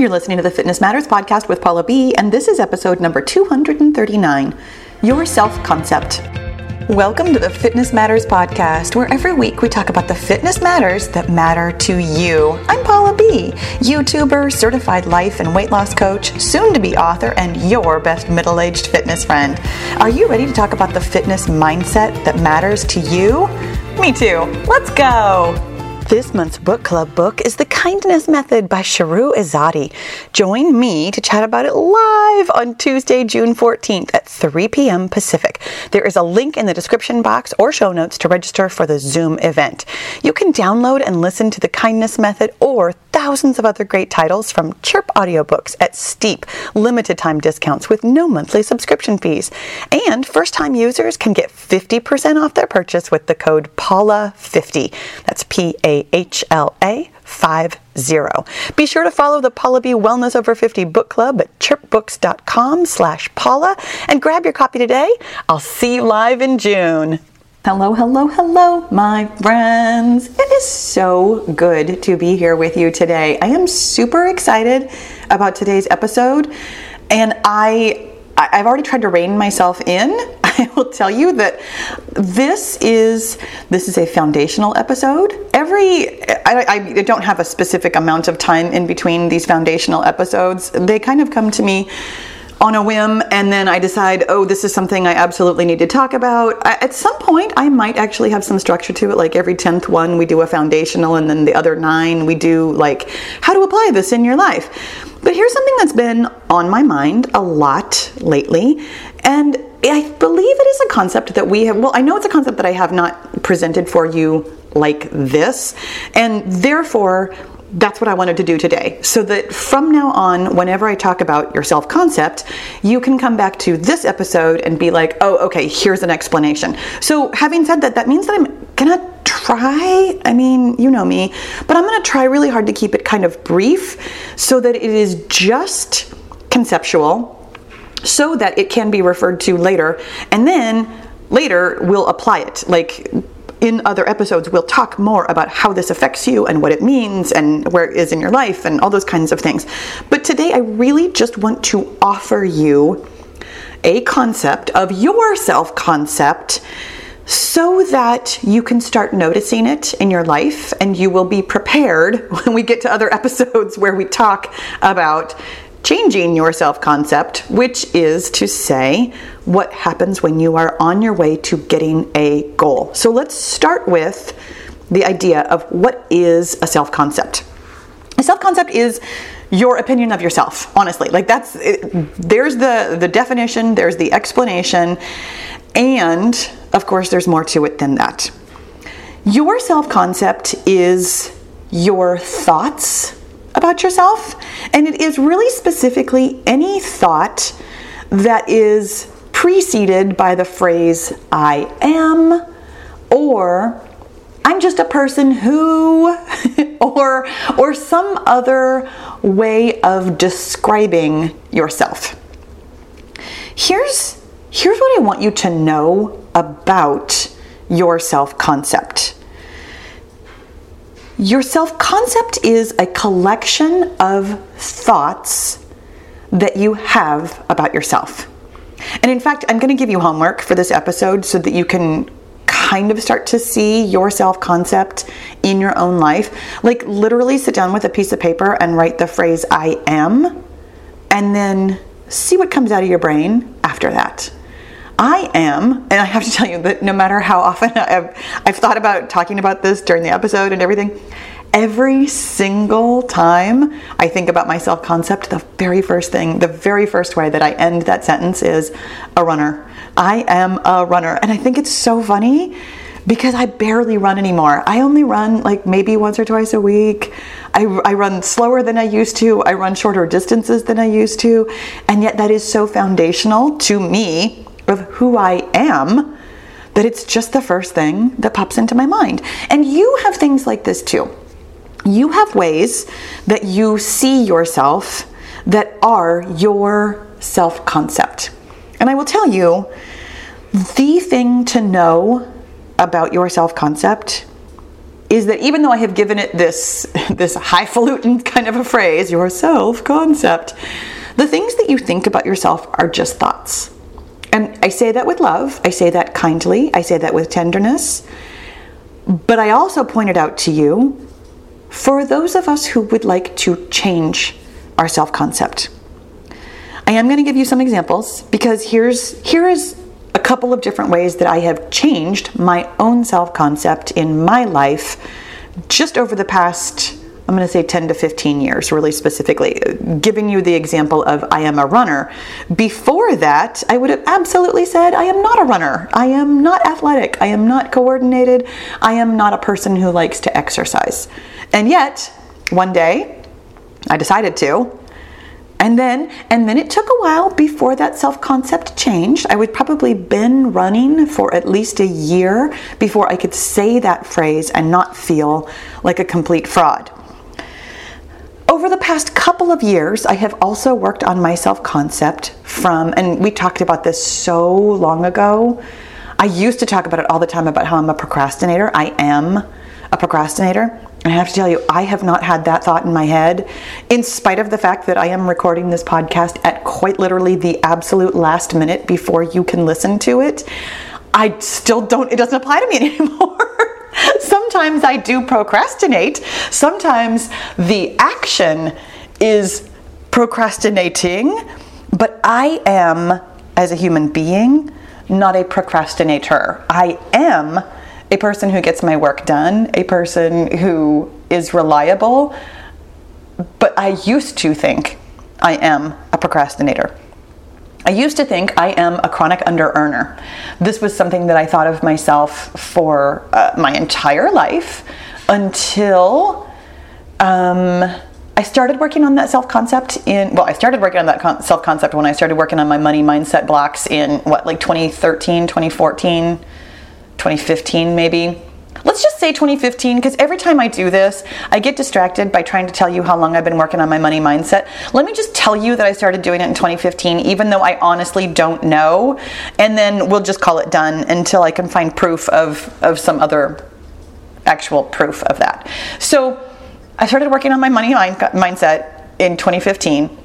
You're listening to the Fitness Matters podcast with Paula B, and this is episode number 239 Your Self Concept. Welcome to the Fitness Matters podcast, where every week we talk about the fitness matters that matter to you. I'm Paula B, YouTuber, certified life and weight loss coach, soon to be author, and your best middle aged fitness friend. Are you ready to talk about the fitness mindset that matters to you? Me too. Let's go. This month's book club book is The Kindness Method by Shahroo Izadi. Join me to chat about it live on Tuesday, June 14th at 3 p.m. Pacific. There is a link in the description box or show notes to register for the Zoom event. You can download and listen to The Kindness Method or thousands of other great titles from Chirp audiobooks at steep, limited time discounts with no monthly subscription fees. And first time users can get 50% off their purchase with the code PAULA50. That's P A H L A 50. Be sure to follow the Paula B Wellness Over 50 book club at chirpbooks.com slash Paula and grab your copy today. I'll see you live in June. Hello, hello, hello, my friends. It is so good to be here with you today. I am super excited about today's episode, and I I've already tried to rein myself in. I will tell you that this is this is a foundational episode. Every I, I, don't have a specific amount of time in between these foundational episodes. They kind of come to me on a whim and then I decide, oh, this is something I absolutely need to talk about. I, at some point, I might actually have some structure to it. Like every 10th one, we do a foundational, and then the other nine, we do like how to apply this in your life. But here's something that's been on my mind a lot lately, and I believe it is a concept that we have. Well, I know it's a concept that I have not presented for you like this, and therefore that's what I wanted to do today. So that from now on, whenever I talk about your self concept, you can come back to this episode and be like, oh, okay, here's an explanation. So, having said that, that means that I'm gonna try, I mean, you know me, but I'm gonna try really hard to keep it kind of brief so that it is just conceptual so that it can be referred to later. And then later we'll apply it. Like, in other episodes, we'll talk more about how this affects you and what it means and where it is in your life and all those kinds of things. But today, I really just want to offer you a concept of your self concept so that you can start noticing it in your life and you will be prepared when we get to other episodes where we talk about changing your self concept, which is to say, what happens when you are on your way to getting a goal. So let's start with the idea of what is a self concept. A self concept is your opinion of yourself honestly like that's it, there's the the definition there's the explanation and of course there's more to it than that your self concept is your thoughts about yourself. And it is really specifically any thought that is preceded by the phrase I am or I'm just a person who or or some other way of describing yourself. Here's here's what I want you to know about your self-concept. Your self concept is a collection of thoughts that you have about yourself. And in fact, I'm going to give you homework for this episode so that you can kind of start to see your self concept in your own life. Like, literally sit down with a piece of paper and write the phrase I am, and then see what comes out of your brain after that. I am, and I have to tell you that no matter how often I've, I've thought about talking about this during the episode and everything, every single time I think about my self concept, the very first thing, the very first way that I end that sentence is a runner. I am a runner. And I think it's so funny because I barely run anymore. I only run like maybe once or twice a week. I, I, run slower than I used to. I run shorter distances than I used to. And yet, that is so foundational to me of who I am that it's just the first thing that pops into my mind. And you have things like this too. You have ways that you see yourself that are your self concept. And I will tell you the thing to know about your self concept is that even though I have given it this this highfalutin kind of a phrase, your self concept, the things that you think about yourself are just thoughts. And I say that with love, I say that kindly, I say that with tenderness. But I also pointed out to you for those of us who would like to change our self concept. I am going to give you some examples because here's here is a couple of different ways that I have changed my own self concept in my life just over the past I'm going to say 10 to 15 years, really specifically, giving you the example of I am a runner. Before that, I would have absolutely said I am not a runner. I am not athletic. I am not coordinated. I am not a person who likes to exercise. And yet, one day, I decided to. And then and then it took a while before that self-concept changed. I would probably been running for at least a year before I could say that phrase and not feel like a complete fraud. Over the past couple of years, I have also worked on my self concept from, and we talked about this so long ago. I used to talk about it all the time about how I'm a procrastinator. I am a procrastinator. I have to tell you, I have not had that thought in my head, in spite of the fact that I am recording this podcast at quite literally the absolute last minute before you can listen to it. I still don't, it doesn't apply to me anymore. Sometimes I do procrastinate. Sometimes the action is procrastinating, but I am, as a human being, not a procrastinator. I am a person who gets my work done, a person who is reliable, but I used to think I am a procrastinator. I used to think I am a chronic under earner. This was something that I thought of myself for uh, my entire life until um, I started working on that self concept in, well, I started working on that con- self concept when I started working on my money mindset blocks in what, like 2013, 2014 2015 maybe. Let's just say 2015 because every time I do this, I get distracted by trying to tell you how long I've been working on my money mindset. Let me just tell you that I started doing it in 2015, even though I honestly don't know. And then we'll just call it done until I can find proof of, of some other actual proof of that. So I started working on my money mind- mindset in 2015,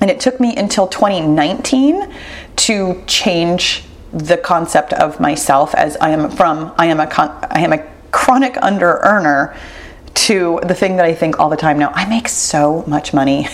and it took me until 2019 to change the concept of myself as I am from I am a con- I am a chronic under earner to the thing that I think all the time now. I make so much money.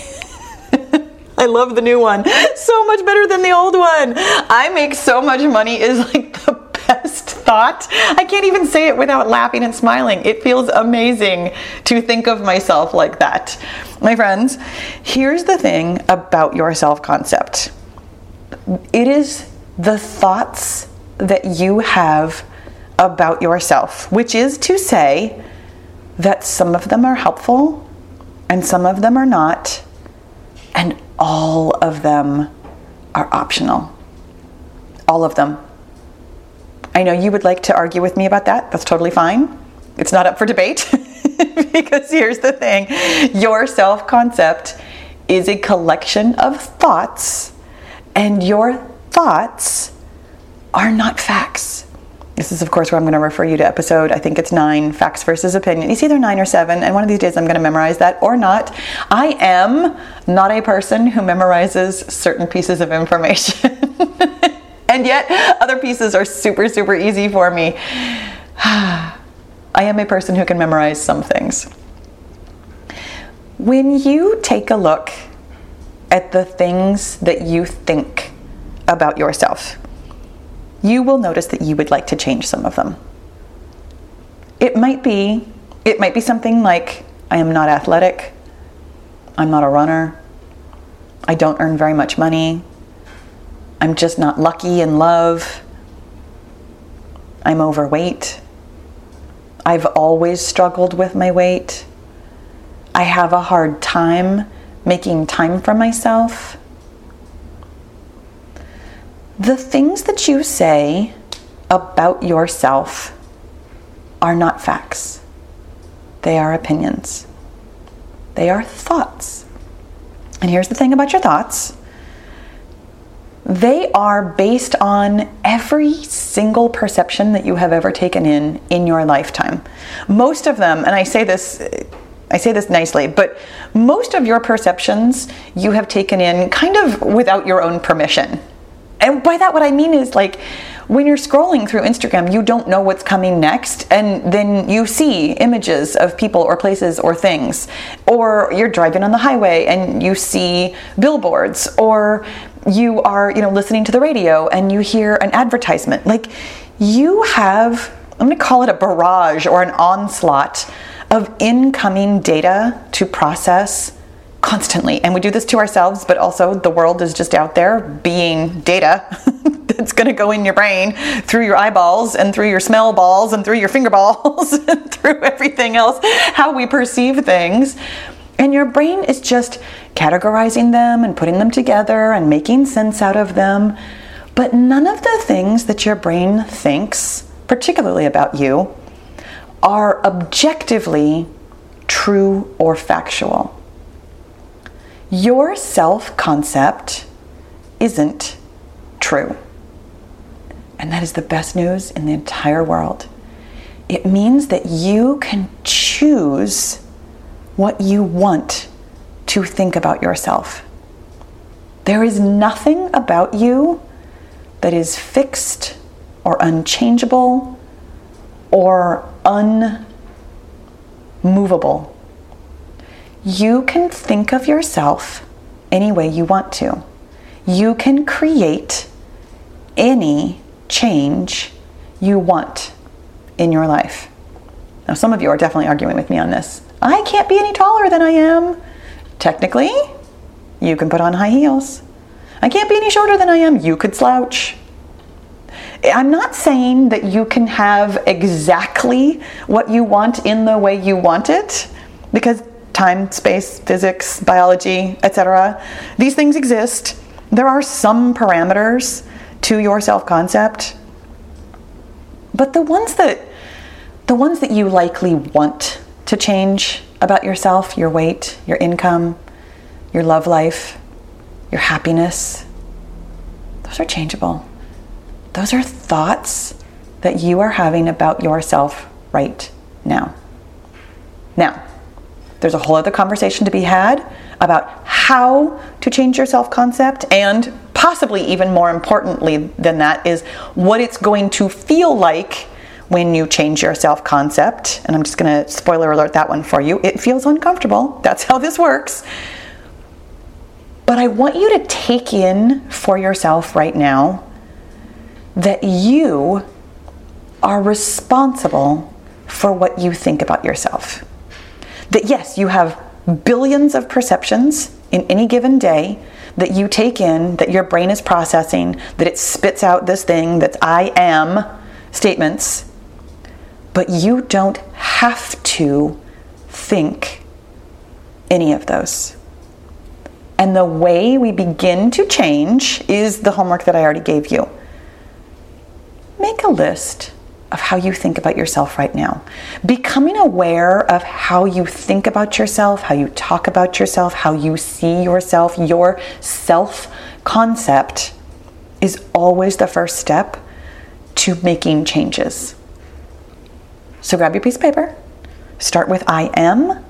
I love the new one. So much better than the old one. I make so much money is like the best thought. I can't even say it without laughing and smiling. It feels amazing to think of myself like that. My friends, here's the thing about your self concept it is the thoughts that you have about yourself, which is to say that some of them are helpful and some of them are not, and all of them are optional. All of them. I know you would like to argue with me about that. That's totally fine. It's not up for debate. because here's the thing your self concept is a collection of thoughts, and your thoughts are not facts. This is, of course, where I'm going to refer you to episode, I think it's nine, Facts versus Opinion. It's either nine or seven, and one of these days I'm going to memorize that or not. I am not a person who memorizes certain pieces of information. and yet, other pieces are super, super easy for me. I am a person who can memorize some things. When you take a look at the things that you think about yourself, you will notice that you would like to change some of them. It might be it might be something like I am not athletic. I'm not a runner. I don't earn very much money. I'm just not lucky in love. I'm overweight. I've always struggled with my weight. I have a hard time making time for myself the things that you say about yourself are not facts, they are opinions, they are thoughts. And here's the thing about your thoughts they are based on every single perception that you have ever taken in in your lifetime. Most of them, and I say this I say this nicely, but most of your perceptions you have taken in kind of without your own permission. And by that, what I mean is like when you're scrolling through Instagram, you don't know what's coming next, and then you see images of people or places or things. Or you're driving on the highway and you see billboards, or you are, you know, listening to the radio and you hear an advertisement. Like you have, I'm gonna call it a barrage or an onslaught of incoming data to process constantly. And we do this to ourselves, but also the world is just out there being data that's going to go in your brain through your eyeballs and through your smell balls and through your finger balls and through everything else, how we perceive things. And your brain is just categorizing them and putting them together and making sense out of them. But none of the things that your brain thinks, particularly about you, are objectively true or factual. Your self concept isn't true. And that is the best news in the entire world. It means that you can choose what you want to think about yourself. There is nothing about you that is fixed or unchangeable or unmovable. You can think of yourself any way you want to. You can create any change you want in your life. Now, some of you are definitely arguing with me on this. I can't be any taller than I am. Technically, you can put on high heels. I can't be any shorter than I am. You could slouch. I'm not saying that you can have exactly what you want in the way you want it, because time, space, physics, biology, etc. These things exist. There are some parameters to your self-concept. But the ones that the ones that you likely want to change about yourself, your weight, your income, your love life, your happiness, those are changeable. Those are thoughts that you are having about yourself right now. Now, there's a whole other conversation to be had about how to change your self concept, and possibly even more importantly than that, is what it's going to feel like when you change your self concept. And I'm just going to spoiler alert that one for you. It feels uncomfortable. That's how this works. But I want you to take in for yourself right now that you are responsible for what you think about yourself. That yes, you have billions of perceptions in any given day that you take in, that your brain is processing, that it spits out this thing that's I am statements, but you don't have to think any of those. And the way we begin to change is the homework that I already gave you. Make a list of how you think about yourself right now. Becoming aware of how you think about yourself, how you talk about yourself, how you see yourself, your self concept is always the first step to making changes. So grab your piece of paper, start with I am,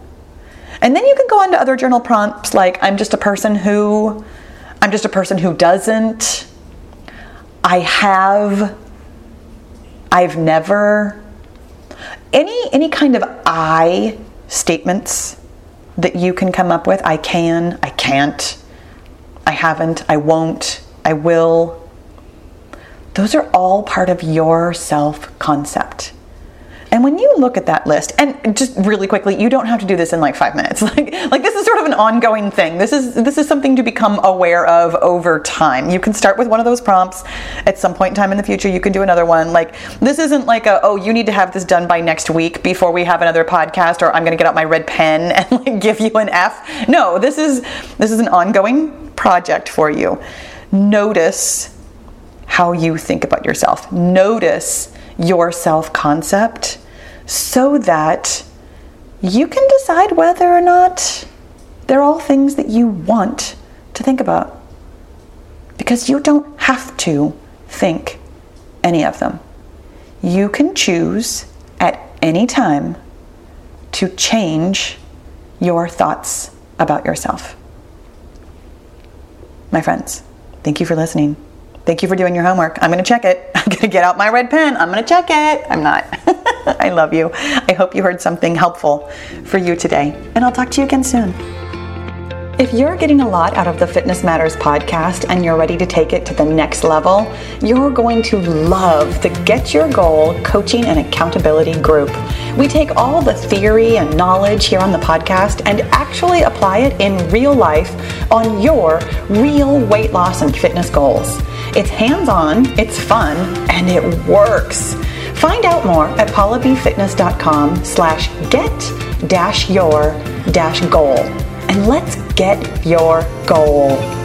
and then you can go on to other journal prompts like I'm just a person who, I'm just a person who doesn't, I have I've never any any kind of I statements that you can come up with. I can, I can't, I haven't, I won't, I will. Those are all part of your self concept. And when you look at that list, and just really quickly, you don't have to do this in like five minutes. Like, like this is sort of an ongoing thing. This is this is something to become aware of over time. You can start with one of those prompts. At some point in time in the future, you can do another one. Like this isn't like a oh you need to have this done by next week before we have another podcast, or I'm going to get out my red pen and like give you an F. No, this is this is an ongoing project for you. Notice how you think about yourself. Notice your self concept so that you can decide whether or not they're all things that you want to think about. because you don't have to think any of them. You can choose at any time to change your thoughts about yourself. My friends, thank you for listening. Thank you for doing your homework. I'm going to check it. I'm going to get out my red pen. I'm going to check it. I'm not. I love you. I hope you heard something helpful for you today. And I'll talk to you again soon. If you're getting a lot out of the Fitness Matters podcast and you're ready to take it to the next level, you're going to love the Get Your Goal coaching and accountability group. We take all the theory and knowledge here on the podcast and actually apply it in real life on your real weight loss and fitness goals. It's hands on, it's fun, and it works. Find out more at paulabfitness.com slash get dash your dash goal and let's get your goal.